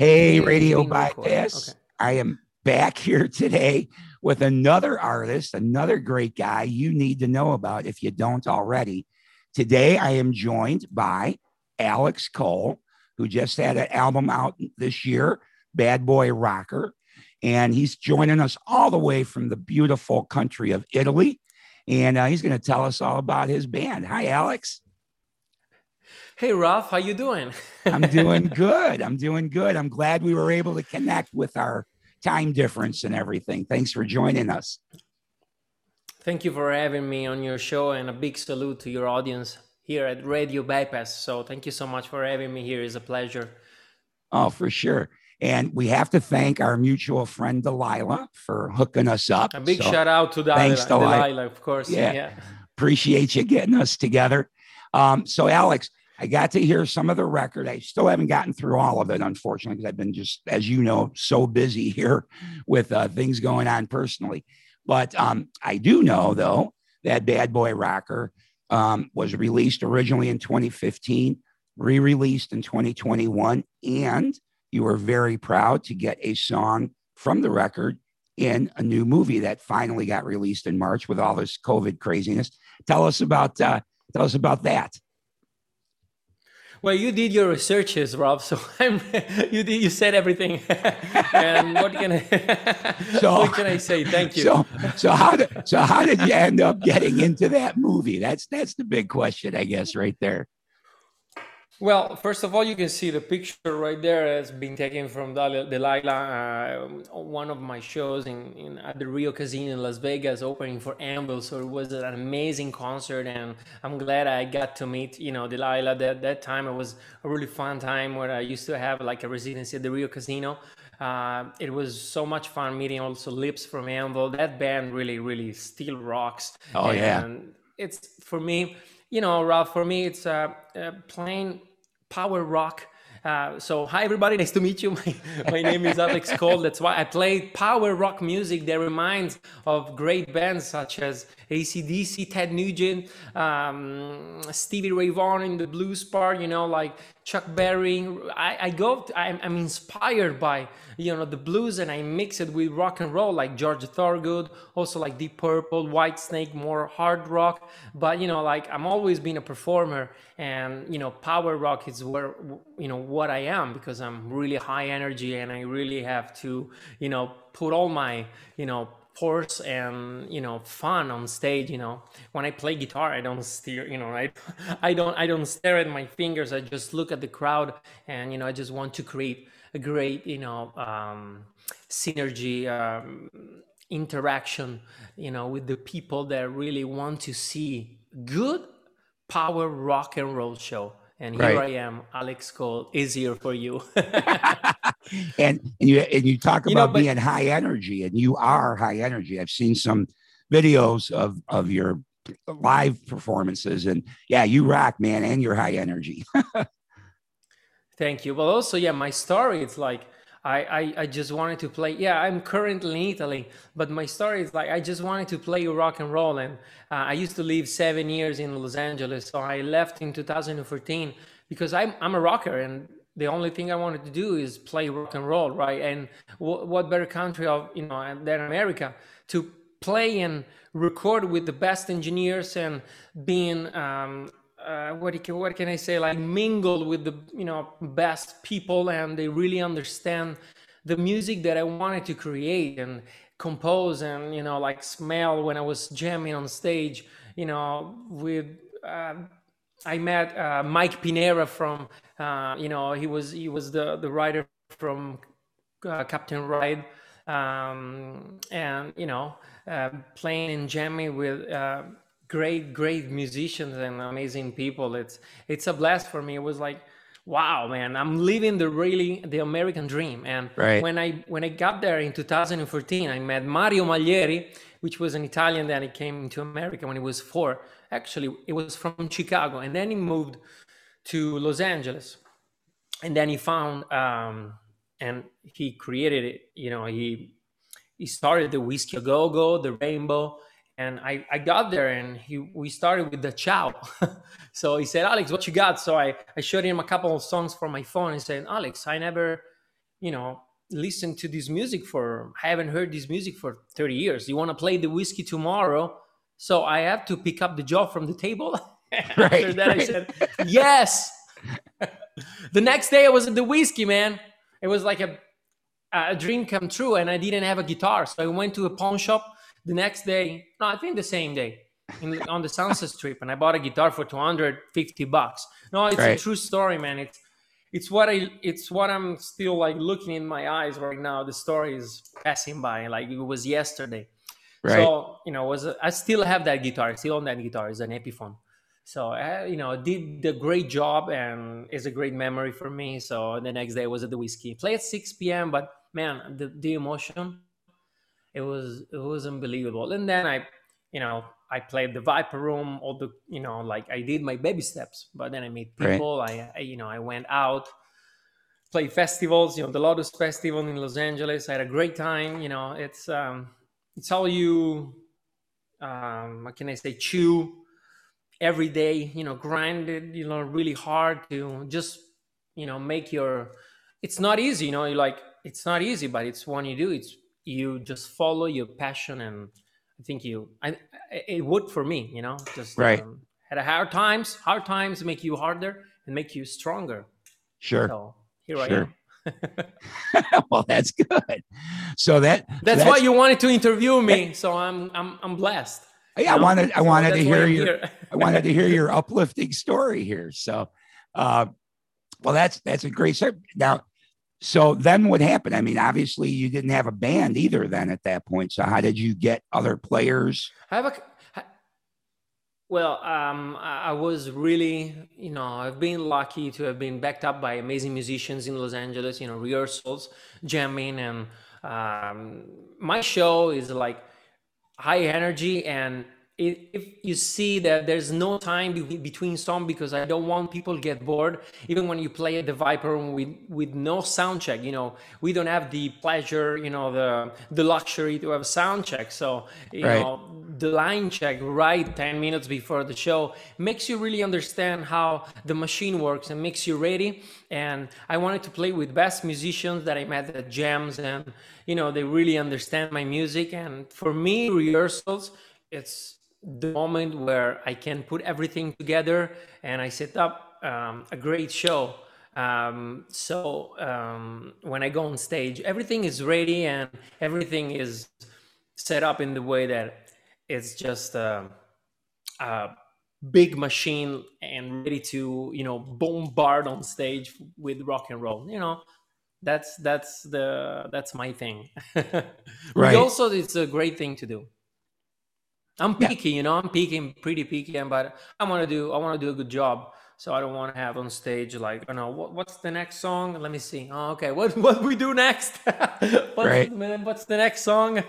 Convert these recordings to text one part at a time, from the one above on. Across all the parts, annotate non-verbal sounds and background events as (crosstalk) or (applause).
Hey, Radio Bypass. Okay. I am back here today with another artist, another great guy you need to know about if you don't already. Today, I am joined by Alex Cole, who just had an album out this year, Bad Boy Rocker. And he's joining us all the way from the beautiful country of Italy. And uh, he's going to tell us all about his band. Hi, Alex. Hey Ralph, how you doing? (laughs) I'm doing (laughs) good. I'm doing good. I'm glad we were able to connect with our time difference and everything. Thanks for joining us. Thank you for having me on your show and a big salute to your audience here at Radio Bypass. So thank you so much for having me here. It's a pleasure. Oh, for sure. And we have to thank our mutual friend Delilah for hooking us up. A big so shout out to Delilah, thanks, Delilah. Delilah, of course. Yeah. yeah. Appreciate you getting us together. Um, so, Alex, I got to hear some of the record. I still haven't gotten through all of it, unfortunately, because I've been just, as you know, so busy (laughs) here with uh, things going on personally. But um, I do know, though, that Bad Boy Rocker um, was released originally in 2015, re released in 2021, and you were very proud to get a song from the record in a new movie that finally got released in March with all this COVID craziness. Tell us about uh, tell us about that. Well, you did your researches, Rob. So (laughs) I'm, you did, you said everything. (laughs) and what can I, (laughs) so, what can I say? Thank you. So, so how did, so how did you end up getting into that movie? That's, that's the big question, I guess, right there. Well, first of all, you can see the picture right there has been taken from Delilah, uh, one of my shows in, in, at the Rio Casino in Las Vegas, opening for Anvil. So it was an amazing concert, and I'm glad I got to meet you know Delilah. That that time it was a really fun time where I used to have like a residency at the Rio Casino. Uh, it was so much fun meeting also Lips from Anvil. That band really, really still rocks. Oh and yeah, it's for me. You know, Ralph, for me, it's uh, uh, playing power rock. Uh, so hi everybody, nice to meet you. (laughs) My, my name is Alex Cole. That's why I play power rock music that reminds of great bands such as ACDC, Ted Nugent, um, Stevie Ray Vaughan in the blues part, you know, like Chuck Berry. I, I go, I'm, I'm, inspired by, you know, the blues and I mix it with rock and roll like George Thorogood, also like Deep Purple, White Snake, more hard rock. But, you know, like I'm always been a performer and, you know, power rock is where, you know, what I am because I'm really high energy and I really have to, you know, put all my, you know, force and you know fun on stage you know when i play guitar i don't steer you know I, (laughs) I don't i don't stare at my fingers i just look at the crowd and you know i just want to create a great you know um, synergy um, interaction you know with the people that really want to see good power rock and roll show and here right. I am, Alex Cole, is here for you. (laughs) (laughs) and and you and you talk about you know, but, being high energy, and you are high energy. I've seen some videos of of your live performances, and yeah, you rock, man, and you're high energy. (laughs) Thank you. Well, also, yeah, my story. It's like I, I, I just wanted to play. Yeah, I'm currently in Italy, but my story is like I just wanted to play rock and roll. And uh, I used to live seven years in Los Angeles. So I left in 2014 because I'm, I'm a rocker and the only thing I wanted to do is play rock and roll, right? And w- what better country of, you know, than America to play and record with the best engineers and being um, uh, what, can, what can I say, like mingle with the, you know, best people and they really understand the music that I wanted to create and compose and, you know, like smell when I was jamming on stage, you know, with, uh, I met uh, Mike Pinera from, uh, you know, he was, he was the, the writer from uh, Captain Ride. Um, and, you know, uh, playing and jamming with, great great musicians and amazing people it's it's a blast for me it was like wow man i'm living the really the american dream and right. when i when i got there in 2014 i met mario maglieri which was an italian that he came to america when he was four. Actually it was from chicago and then he moved to los angeles. And then he found um, and he created it you know he he started the whiskey go go the rainbow and I, I got there and he we started with the chow. (laughs) so he said alex what you got? So I, I showed him a couple of songs from my phone and said alex i never you know, listen to this music for I haven't heard this music for 30 years. You want to play the whiskey tomorrow? So I have to pick up the job from the table. (laughs) (laughs) Right, After that, I said, Yes. (laughs) the next day I was at the whiskey, man. It was like a a dream come true, and I didn't have a guitar. So I went to a pawn shop the next day. No, I think the same day in, on the Sunset Strip, and I bought a guitar for 250 bucks. No, it's Right. a true story, man. It's it's what I it's what I'm still like looking in my eyes right now. The story is passing by like it was yesterday. Right. So you know, was I still have that guitar? Still on that guitar. is an Epiphone. So I, you know, did a great job and it's a great memory for me. So the next day was at the whiskey. Play at 6 p.m. But man, the, the emotion, it was it was unbelievable. And then I, you know, I played the Viper Room. All the you know, like I did my baby steps. But then I met Right. people. I, I you know I went out, played festivals. You know, the Lotus Festival in Los Angeles. I had a great time. You know, it's um, it's all you. Um, what can I say? Chew every day you know grinded you know really hard to just you know make your it's not easy you know you like it's not easy but it's when you do it's you just follow your passion and i think you i it would for me you know just Right. um, had a hard times hard times make you harder and make you stronger sure. so here Sure. i am (laughs) (laughs) well, that's good. So that that's, why you wanted to interview me so i'm i'm, I'm blessed Yeah, I know? wanted I So wanted to hear your. I wanted to hear your (laughs) uplifting story here. So, uh, well, that's that's a great start. Now, so then what happened? I mean, obviously you didn't have a band either then at that point. So how did you get other players? I have a. Well, um, I was really, you know, I've been lucky to have been backed up by amazing musicians in Los Angeles. You know, rehearsals, jamming, and um, my show is like high energy and if you see that there's no time between song because i don't want people to get bored even when you play at the viper with with no sound check you know we don't have the pleasure you know the the luxury to have a sound check. So you Right. know the line check right 10 minutes before the show makes you really understand how the machine works and makes you ready. And i wanted to play with best musicians that i met at jams and you know they really understand my music. And for me rehearsals it's the moment where i can put everything together and i set up um, a great show. Um, so um, when i go on stage everything is ready and everything is set up in the way that it's just a, a big machine and ready to you know bombard on stage with rock and roll you know? That's that's the that's my thing. (laughs) Right. also it's a great thing to do i'm Yeah. picky you know i'm peaking pretty picky and but i want to do i want to do a good job so i don't want to have on stage like oh no what, what's the next song? Let me see. Oh okay (laughs) what what we do next? (laughs) What's, Right. what's the next song?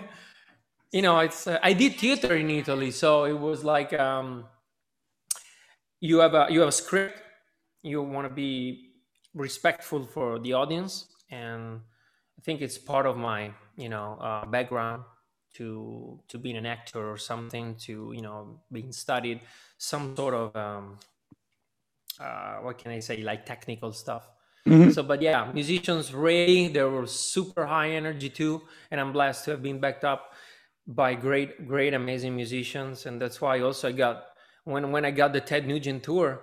You know it's uh, i did theater in italy so it was like um you have a you have a script you want to be respectful for the audience and i think it's part of my you know uh, background to to being an actor or something to you know being studied some sort of um uh what can i say like technical stuff Mhm. so but yeah musicians really they were super high energy too and i'm blessed to have been backed up by great great amazing musicians and that's why also i got when when i got the ted nugent tour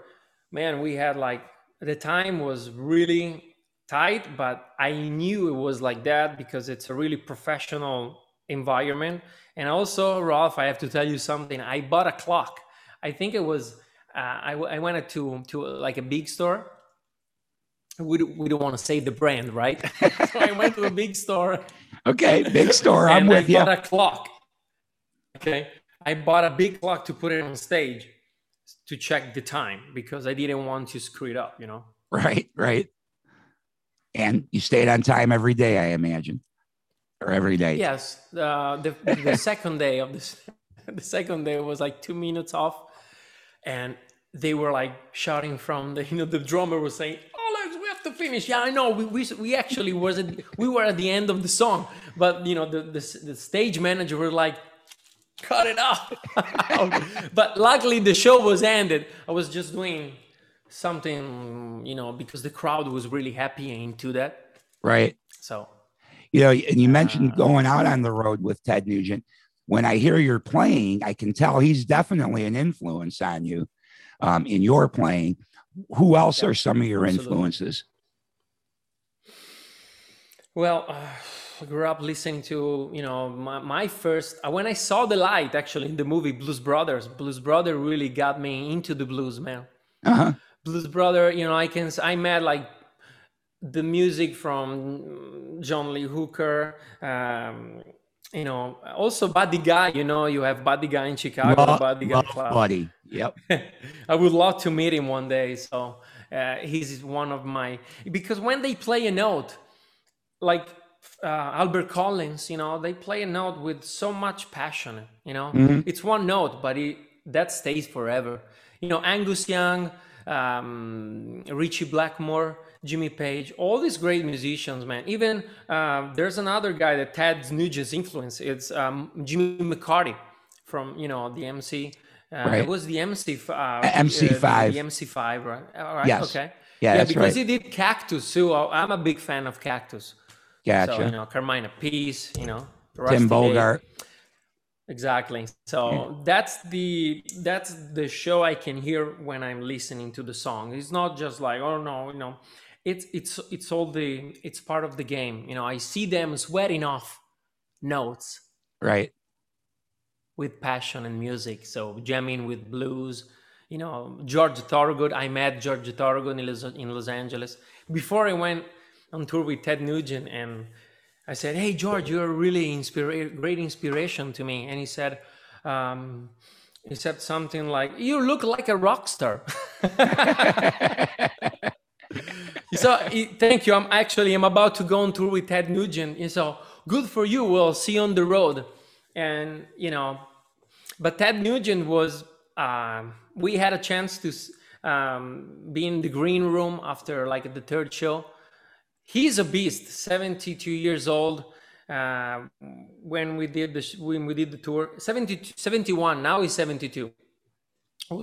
man we had like the time was really tight but i knew it was like that because it's a really professional environment and also ralph i have to tell you something i bought a clock i think it was uh, I, I went to to like a big store we, don't- we don't want to say the brand right (laughs) so i went to a big store Okay, big store. I'm with I you. bought a clock. Okay, I bought a big clock to put it on stage to check the time because I didn't want to screw it up. You know. Right, right. And you stayed on time every day, I imagine, or every day. Yes. Uh, the the (laughs) second day of this, (laughs) the second day was like two minutes off, and they were like shouting from the (laughs) you know the drummer was saying. Alex, we have to finish. Yeah, I know. We, we, we actually was at, we were at the end of the song, but you know the the, the stage manager were like, cut it off. but luckily the show was ended. I was just doing something, you know, because the crowd was really happy into that. Right. So, you know, and you mentioned going out on the road with Ted Nugent. When I hear you're playing, I can tell he's definitely an influence on you um, in your playing. Who else Yeah, are some of your absolutely. influences? well, uh, I grew up listening to, you know, my, my first, uh, when I saw the light actually in the movie Blues Brothers, Blues Brother really got me into the blues, man. Uh-huh. Blues Brother, you know, I can, I met like the music from John Lee Hooker, um, you know, also Buddy Guy, you know, you have Buddy Guy in Chicago, Love- Buddy Guy Club. buddy. Yep. (laughs) I would love to meet him one day. So uh, he's one of my because when they play a note, like uh, Albert Collins, you know, they play a note with so much passion. You know, Mhm. it's one note, but it that stays forever. You know, Angus Young, um, Ritchie Blackmore, Jimmy Page, all these great musicians, man. Even uh, there's another guy that Ted Nugent's influence. It's um, Jimmy McCarty from you know the MC. Uh, Right. It was the MC uh, MC five. Uh, the MC5, right? All right. Yes. Okay. Yeah, that's because right. he did Cactus too. I'm a big fan of Cactus. Gotcha. So you know, Carmine Appice. You know, Rusty Tim Day. Bogert. Exactly. So that's the that's the show I can hear when I'm listening to the song. It's not just like oh no, you know, it's it's it's all the it's part of the game. You know, I see them sweating off notes Right. with passion and music. So jamming with blues. You know, George Thorogood. I met George Thorogood in Los, in Los Angeles before I went on tour with Ted Nugent, and I said, "Hey, George, you're a really inspira- great inspiration to me." And he said, um, "He said something like, you look like a rock star." (laughs) (laughs) so thank you. I'm actually I'm about to go on tour with Ted Nugent, and so good for you. We'll see you on the road, and you know, but Ted Nugent was. Um, we had a chance to um, be in the green room after like the third show. He's a beast, 72 years old. Uh, when we did the when we did the tour, 70, 71. Now he's 72, or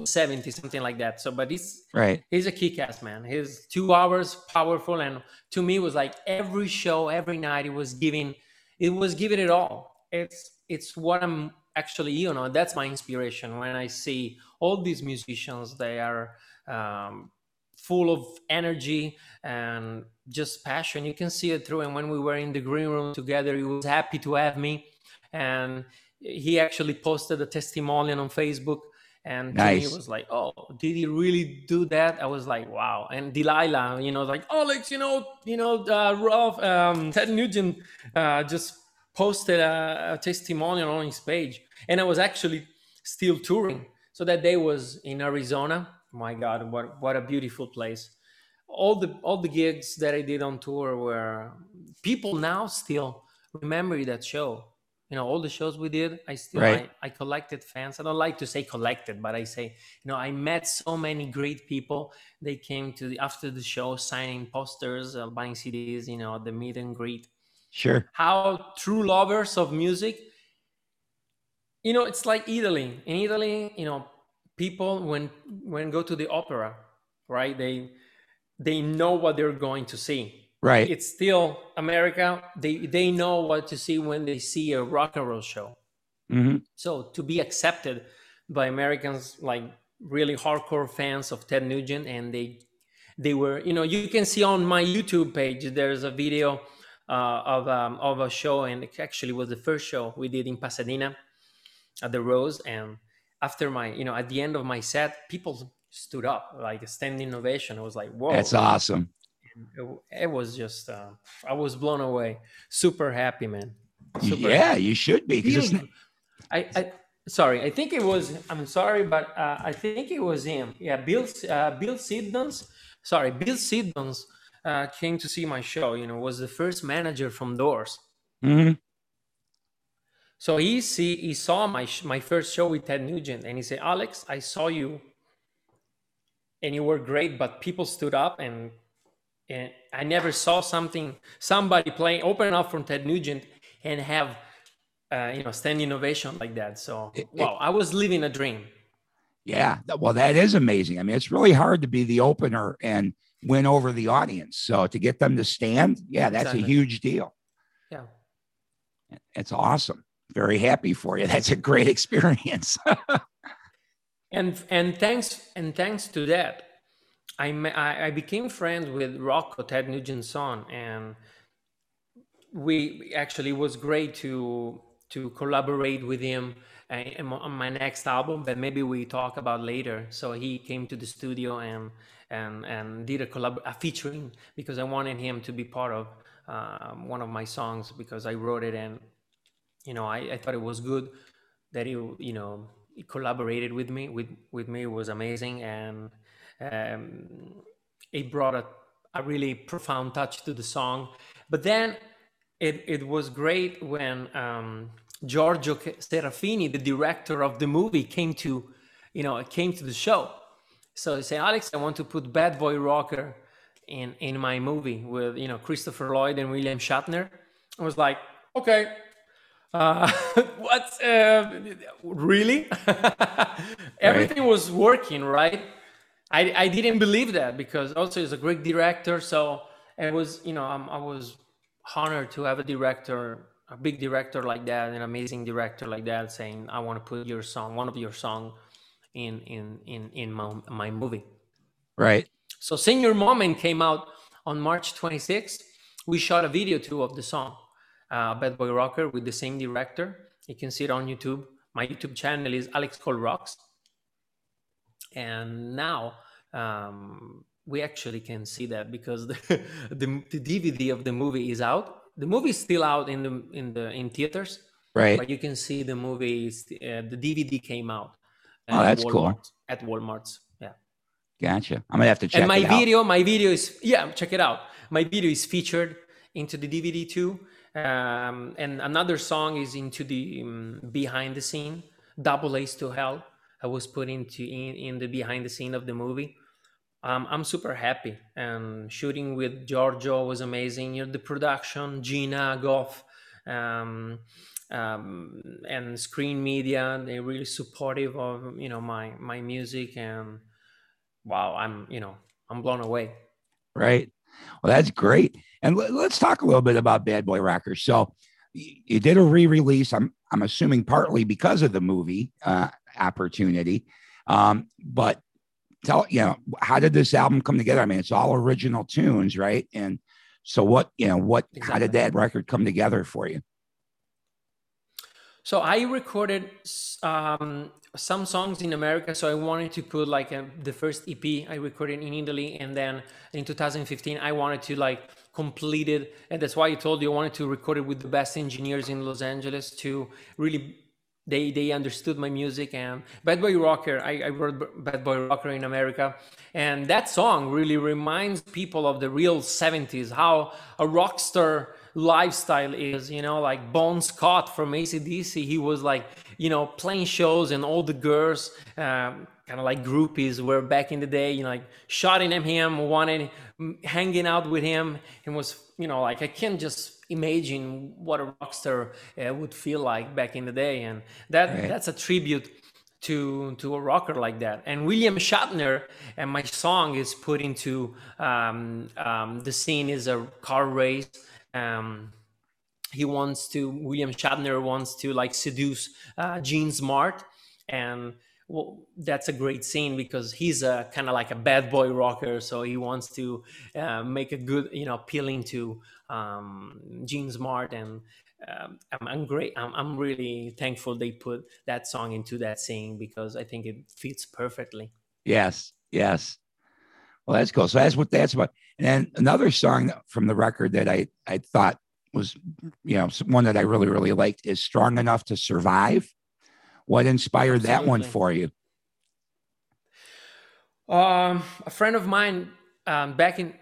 70, something like that. So, but he's right. he's a kick-ass man he's two hours powerful and to me it was like every show every night it was giving it was giving it all it's it's what i'm actually you know that's my inspiration when i see all these musicians they are um, full of energy and just passion you can see it through and when we were in the green room together he was happy to have me and he actually posted a testimonial on facebook and Nice. was like oh did he really do that? I was like wow. And delilah you know like alex you know you know uh, Ralph, um, ted nugent uh, just posted a, a testimonial on his page. And i was actually still touring. So that day was in arizona. My god what what a beautiful place. All the all the gigs that i did on tour were people now still remember that show you know all the shows we did i still Right. I, I collected fans. I don't like to say collected but i say you know i met so many great people. They came to the after the show signing posters uh, buying cds you know the meet and greet. Sure. how true lovers of music you know it's like italy. In italy you know people when when go to the opera right they they know what they're going to see Right. it's still america they they know what to see when they see a rock and roll show hmm so to be accepted by Americans, like really hardcore fans of Ted Nugent, and they they were, you know, you can see on my YouTube page there's a video uh, of um, of a show, and it actually was the first show we did in Pasadena at the Rose, and after my, you know, at the end of my set, people stood up like a standing ovation. I was like, whoa, That's awesome. It, it was just, uh, I was blown away, super happy, man. Super yeah, you should be. not- I, I sorry, I think it was. I'm sorry, but uh, I think it was him. Yeah, Bill uh, Bill Siddons. Sorry, Bill Siddons uh, came to see my show. You know, was the first manager from Doors. Mhm. So he see he saw my sh- my first show with Ted Nugent, and he said, "Alex, I saw you, and you were great, but people stood up, and and I never saw something somebody playing open up from Ted Nugent and have." Uh, you know, standing ovation like that. So, It- it- wow, I was living a dream. Yeah. Well, that is amazing. I mean, it's really hard to be the opener and win over the audience. So to get them to stand, yeah, that's exactly. a huge deal. Yeah. It's awesome. Very happy for you. (laughs) That's a great experience. (laughs) and and thanks and thanks to that, I, I became friends with Rocco Ted Nugent's son, and we actually was great to to collaborate with him uh, on my next album that maybe we talk about later. So he came to the studio and and and did a collab a featuring because I wanted him to be part of uh, one of my songs because I wrote it and you know I, I thought it was good that he you know he collaborated with me with with me it was amazing and um, it brought a, a really profound touch to the song but then it, it was great when um, Giorgio Serafini, the director of the movie, came to, you know, came to the show. So he said, Alex, I want to put Bad Boy Rocker in in my movie with you know Christopher Lloyd and William Shatner. I was like, okay, uh, (laughs) what? Uh, really? (laughs) Everything right. was working, right? I I didn't believe that because also he's a great director. So it was, you know, I'm, I was honored to have a director a big director like that, an amazing director like that, saying, "I want to put your song, one of your song, in in in in my, my movie." Right. So, Senior Moment came out on March 26th. We shot a video too of the song, uh, "Bad Boy Rocker" with the same director. You can see it on YouTube. My YouTube channel is Alex Cole Rocks, and now. Um, we actually can see that because (laughs) the, the, the DVD of the movie is out. The movie is still out in the in the in theaters right. but you can see the movie uh, the dvd came out oh that's Walmart, cool at walmart's yeah. Gotcha. I'm gonna have to check and my video my video is yeah check it out. My video is featured into the dvd too. Um, and another song is into the um, behind the scene double ace to hell i was put into in, in the behind the scene of the movie um, I'm super happy. And shooting with Giorgio was amazing. You know, the production, Gina Goff, um, um, and Screen Media, they're really supportive of you know my my music. And wow, I'm you know I'm blown away. Right. Well, that's great. And l- let's talk a little bit about Bad Boy Rockers. So you did a re-release. I'm I'm assuming partly because of the movie uh, opportunity, um, but tell you know how did this album come together? I mean, it's all original tunes, right? And so what you know what exactly. how did that record come together for you? So I recorded um, some songs in America. So I wanted to put like a, the first EP I recorded in Italy, and then in 2015 I wanted to like complete it, and that's why I told you I wanted to record it with the best engineers in Los Angeles to really they they understood my music and bad boy rocker I, I wrote bad boy rocker in america and that song really reminds people of the real 70s how a rock star lifestyle is you know like bon scott from acdc he was like you know playing shows and all the girls um, kind of like groupies were back in the day you know like shouting at him wanting hanging out with him. And was you know like i can't just imagine what a rock star uh, would feel like back in the day and that right. that's a tribute to to a rocker like that. And william shatner and my song is put into um, um, the scene is a car race. Um, he wants to william shatner wants to like seduce uh, jean smart. And well, that's a great scene because he's a kind of like a bad boy rocker so he wants to uh, make a good you know appealing to um, Jean Smart, and um, I'm, I'm, great. I'm, I'm really thankful they put that song into that scene because I think it fits perfectly. Yes, yes. Well, that's cool. So that's what that's about. And then another song from the record that I I thought was, you know, one that I really really liked is "Strong Enough to Survive." What inspired Absolutely. that one for you? Um, a friend of mine um, back in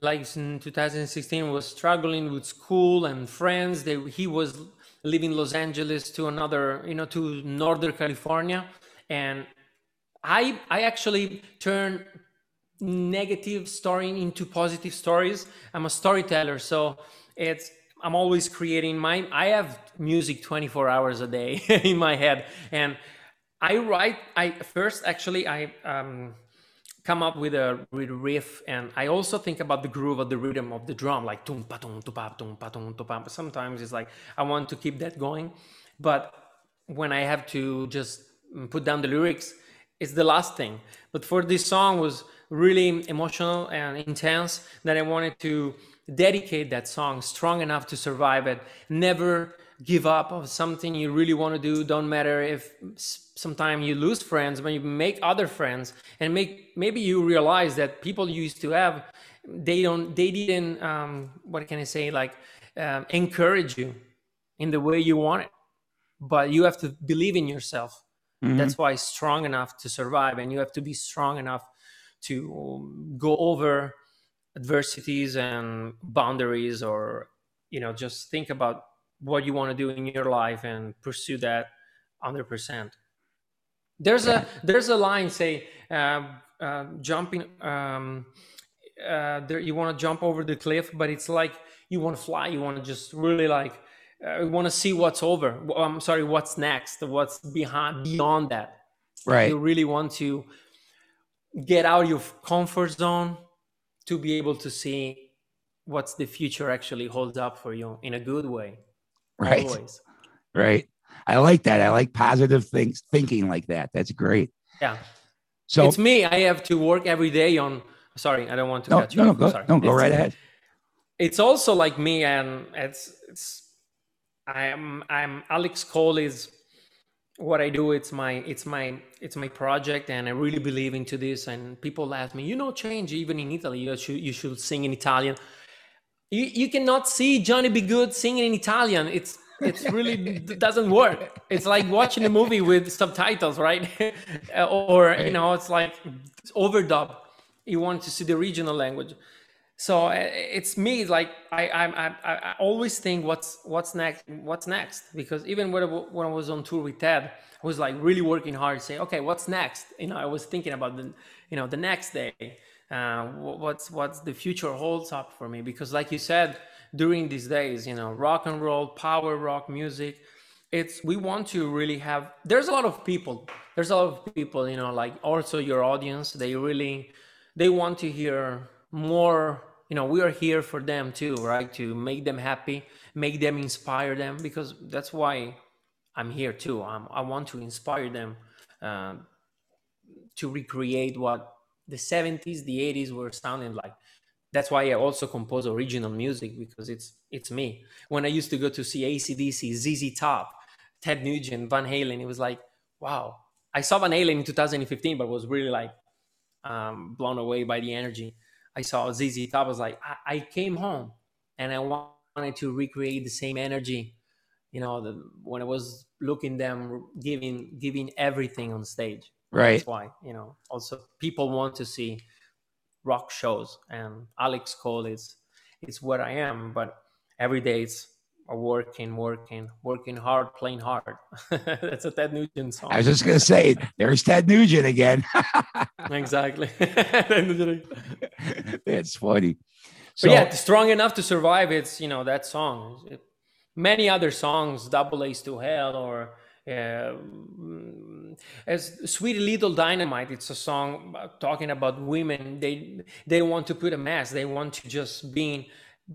like in 2016 was struggling with school and friends. They, he was leaving Los Angeles to another, you know, to Northern California, and I I actually turned negative story into positive stories. I'm a storyteller, so it's I'm always creating my I have music 24 hours a day (laughs) in my head. And I write I first actually I um come up with a riff. And i also think about the groove of the rhythm of the drum like tum pa tum tu pa tum pa tum tu pa. Sometimes it's like i want to keep that going. But when i have to just put down the lyrics it's the last thing. But for this song was really emotional and intense that i wanted to dedicate that song strong enough to survive it. Never give up of something you really want to do. Don't matter if sometimes you lose friends but you make other friends and make maybe you realize that people you used to have they don't they didn't um, what can i say like um, encourage you in the way you want it. But you have to believe in yourself. Mm-hmm. that's why strong enough to survive and you have to be strong enough to go over adversities and boundaries or you know just think about what you want to do in your life and pursue that 100% there's a there's a line say uh, uh, jumping um, uh, there you want to jump over the cliff but it's like you want to fly you want to just really like uh, you want to see what's over i'm sorry what's next what's behind beyond that. Right. you really want to get out of your comfort zone to be able to see what's the future actually holds up for you in a good way right. always. right. I like that. I like positive things thinking like that. That's great. Yeah. So it's me. I have to work every day on sorry i don't want to no, cut you no, no, go, no, go right ahead. It's also like me and it's it's i'm i'm alex cole is what i do it's my it's my it's my project and i really believe into this and people ask me you know change even in italy you should you should sing in italian you, you cannot see Johnny B. Goode singing in Italian. It's it's really (laughs) doesn't work. It's like watching a movie with subtitles, right? (laughs) or you know, it's like overdub. You want to see the regional language. So uh, it's me. Like I, I, I, I always think what's what's next, what's next. Because even when I, was on tour with Ted, I was like really working hard. Say, okay, what's next? You know, I was thinking about the, you know, the next day uh, what's what's the future holds up for me because like you said during these days you know rock and roll power rock music it's we want to really have there's a lot of people there's a lot of people you know like also your audience they really they want to hear more you know we are here for them too right? To make them happy make them inspire them because that's why i'm here too. I'm, i want to inspire them uh, to recreate what the 70s the 80s were sounding like. That's why i also compose original music because it's it's me. When i used to go to see acdc zz top ted nugent van halen it was like wow. I saw van halen in 2015 but was really like um, blown away by the energy i saw zz top I was like I, I came home and i wanted to recreate the same energy you know the, when i was looking them giving giving everything on stage Right. That's why, you know, also people want to see rock shows and Alex Cole is is what I am, but every day it's working, working, working hard, playing hard. (laughs) That's a Ted Nugent song. I was just gonna say, there's Ted Nugent again. (laughs) exactly. (laughs) (laughs) that's funny. So but yeah, strong enough to survive. It's you know that song. It, many other songs, Double A's to Hell or uh, as sweet little dynamite it's a song talking about women they they want to put a mask they want to just being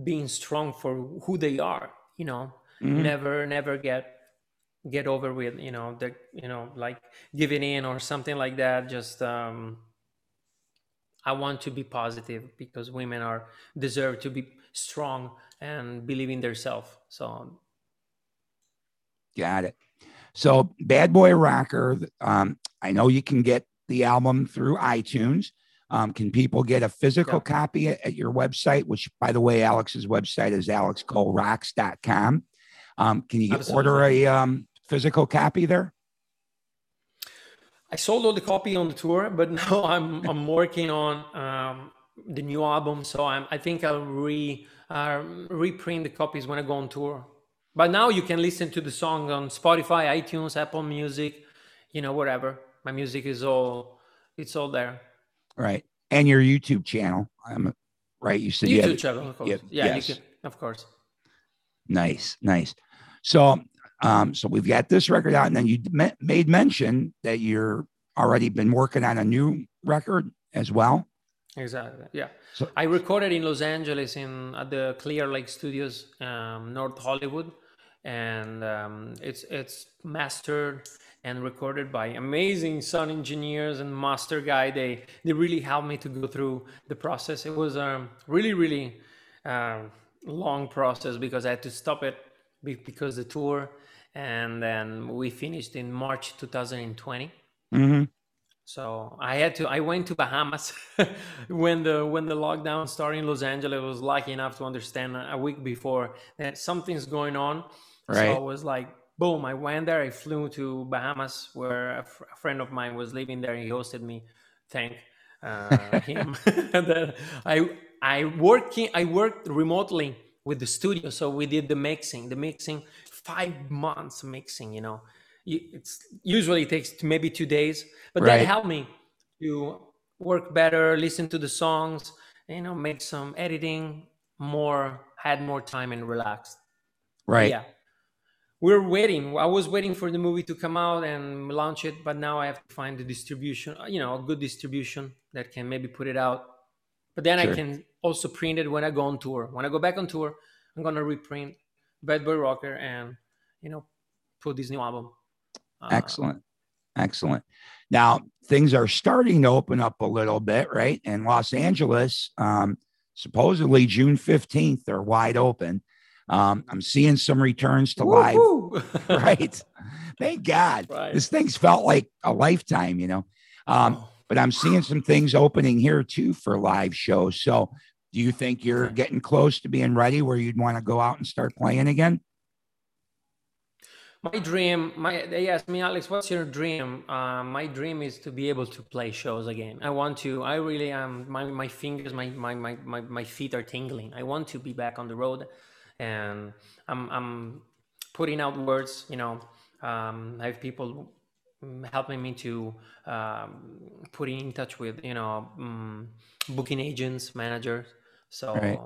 being strong for who they are you know mm-hmm. never never get get over with you know the you know like giving in or something like that just um i want to be positive because women are deserve to be strong and believe in themselves so got it so, Bad Boy Rocker, um, I know you can get the album through iTunes. Um, can people get a physical yeah. copy at, at, your website, which, by the way, Alex's website is alexcolerocks.com? Um, can you get, order a um, physical copy there? I sold all the copy on the tour, but (laughs) now I'm I'm working on um, the new album. So I'm I think I'll re uh, reprint the copies when I go on tour. But now you can listen to the song on Spotify, iTunes, Apple Music, you know, whatever. My music is all it's all there. Right. And your YouTube channel. I'm right. You said YouTube you channel, of course. Yeah, yeah yes. can, of course. Nice, nice. So um, so we've got this record out, and then you made mention that you're already been working on a new record as well. Exactly. Yeah. So, I recorded in Los Angeles in at the Clear Lake Studios, um, North Hollywood, and um, it's it's mastered and recorded by amazing sound engineers and master guy. They they really helped me to go through the process. It was a um, really really uh, long process because I had to stop it because the tour, and then we finished in March 2020. Mm-hmm. So I had to. I went to Bahamas (laughs) when the when the lockdown started in Los Angeles. I was lucky enough to understand a week before that something's going on. Right. So I was like, boom! I went there. I flew to Bahamas, where a friend of mine was living there. He hosted me. Thank uh, (laughs) him. (laughs) and then I I working. I worked remotely with the studio, so we did the mixing. The mixing five months mixing. You know it's usually takes maybe two days but right. that helped me to work better listen to the songs you know make some editing more had more time and relaxed right yeah we're waiting i was waiting for the movie to come out and launch it but now i have to find the distribution uh, you know a good distribution that can maybe put it out but then sure. i can also print it when i go on tour when i go back on tour i'm gonna reprint bad boy rocker and you know put this new album uh, Excellent. Excellent. Now things are starting to open up a little bit, right? In Los Angeles, um, supposedly June 15th, they're wide open. Um, I'm seeing some returns to live. (laughs) right. (laughs) Thank God. Right. This thing's felt like a lifetime, you know. Um, but I'm seeing some things opening here too for live shows. So do you think you're getting close to being ready where you'd want to go out and start playing again? my dream my they asked me alex what's your dream? Uh, my dream is to be able to play shows again. I want to i really am my, my fingers my, my, my, my, my feet are tingling. I want to be back on the road and i'm, I'm putting out words you know um, i have people helping me to um, putting in touch with you know um, booking agents managers so right.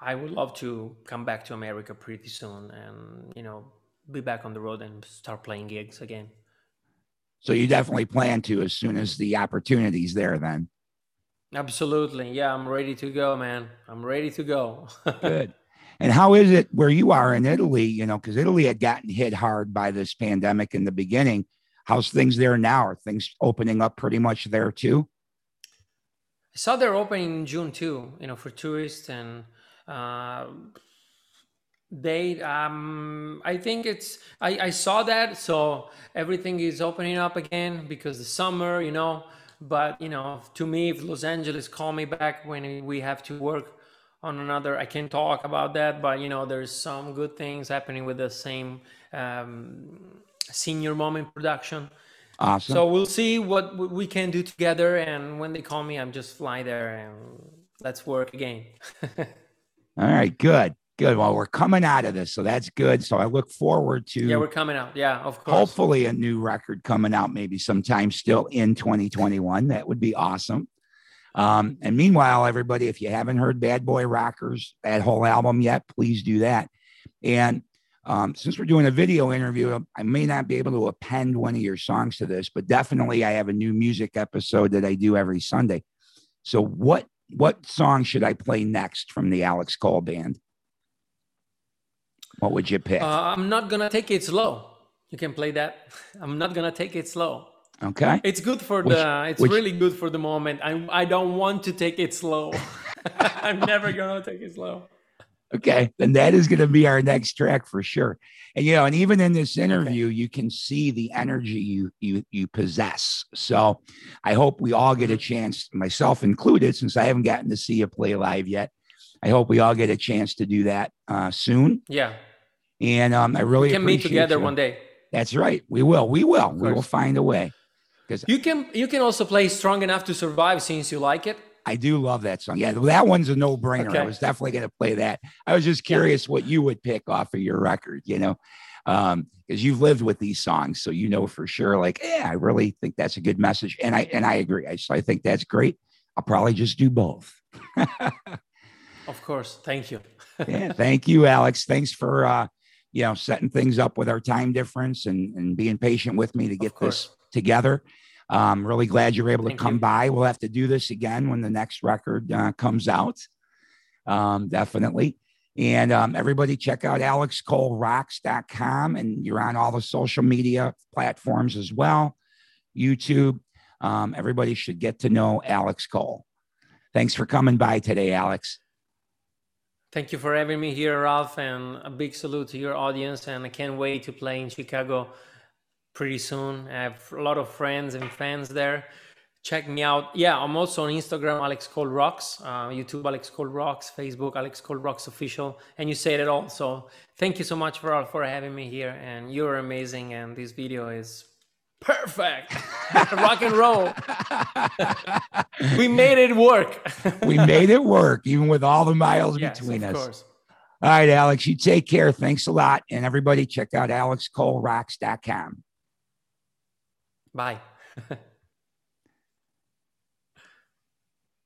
i would love to come back to america pretty soon and you know be back on the road and start playing gigs again. So you definitely plan to as soon as the opportunity's there then. Absolutely. Yeah, I'm ready to go, man. I'm ready to go. (laughs) Good. And how is it where you are in Italy? You know, because Italy had gotten hit hard by this pandemic in the beginning. How's things there now? Are things opening up pretty much there too? I saw they're opening in June too, you know, for tourists and uh, they um i think it's i i saw that so everything is opening up again because the summer you know but you know to me if los angeles call me back when we have to work on another i can talk about that but you know there's some good things happening with the same um, senior moment production awesome so we'll see what we can do together and when they call me i'm just fly there and let's work again (laughs) all right good Good. Well, we're coming out of this, so that's good. So I look forward to yeah, we're coming out. Yeah, of course. Hopefully, a new record coming out maybe sometime still in 2021. That would be awesome. Um, and meanwhile, everybody, if you haven't heard Bad Boy Rockers, that whole album yet, please do that. And um, since we're doing a video interview, I may not be able to append one of your songs to this, but definitely I have a new music episode that I do every Sunday. So what what song should I play next from the Alex Cole band? What would you pick? Uh, I'm not gonna take it slow. You can play that. (laughs) I'm not gonna take it slow. Okay. It's good for which, the. It's which, really good for the moment. I I don't want to take it slow. (laughs) I'm never gonna take it slow. Okay, then that is going to be our next track for sure. And you know, and even in this interview, okay. you can see the energy you you you possess. So, I hope we all get a mm-hmm. chance, myself included, since I haven't gotten to see you play live yet. I hope we all get a chance to do that uh, soon. Yeah. And um, I really we can meet together you. one day. That's right. We will. We will. We will find a way. Because you can you can also play "Strong Enough to Survive" since you like it. I do love that song. Yeah, that one's a no brainer. Okay. I was definitely going to play that. I was just curious what you would pick off of your record. You know, because um, you've lived with these songs, so you know for sure. Like, yeah, I really think that's a good message, and I and I agree. I so I think that's great. I'll probably just do both. (laughs) of course. Thank you. yeah, thank you, Alex. Thanks for uh, you know, setting things up with our time difference and, and being patient with me to get this together. Um, really glad you're able Thank to come you. by. We'll have to do this again when the next record uh, comes out. Um, definitely. And um, everybody check out alexcolerocks.com and you're on all the social media platforms as well, YouTube. Um, everybody should get to know Alex Cole. Thanks for coming by today, Alex. Thank you for having me here, Ralph, and a big salute to your audience. And I can't wait to play in Chicago pretty soon. I have a lot of friends and fans there. Check me out. Yeah, I'm also on Instagram, Alex Cole Rocks, uh, YouTube, Alex Cole Rocks, Facebook, Alex Cole Rocks Official, and you said it all. So thank you so much for for having me here. And you're amazing. And this video is perfect. (laughs) Rock and roll. (laughs) we made it work. (laughs) we made it work, even with all the miles yes, between of us. course. All right, Alex, you take care. Thanks a lot. And everybody check out alexcolerocks.com. Bye. (laughs)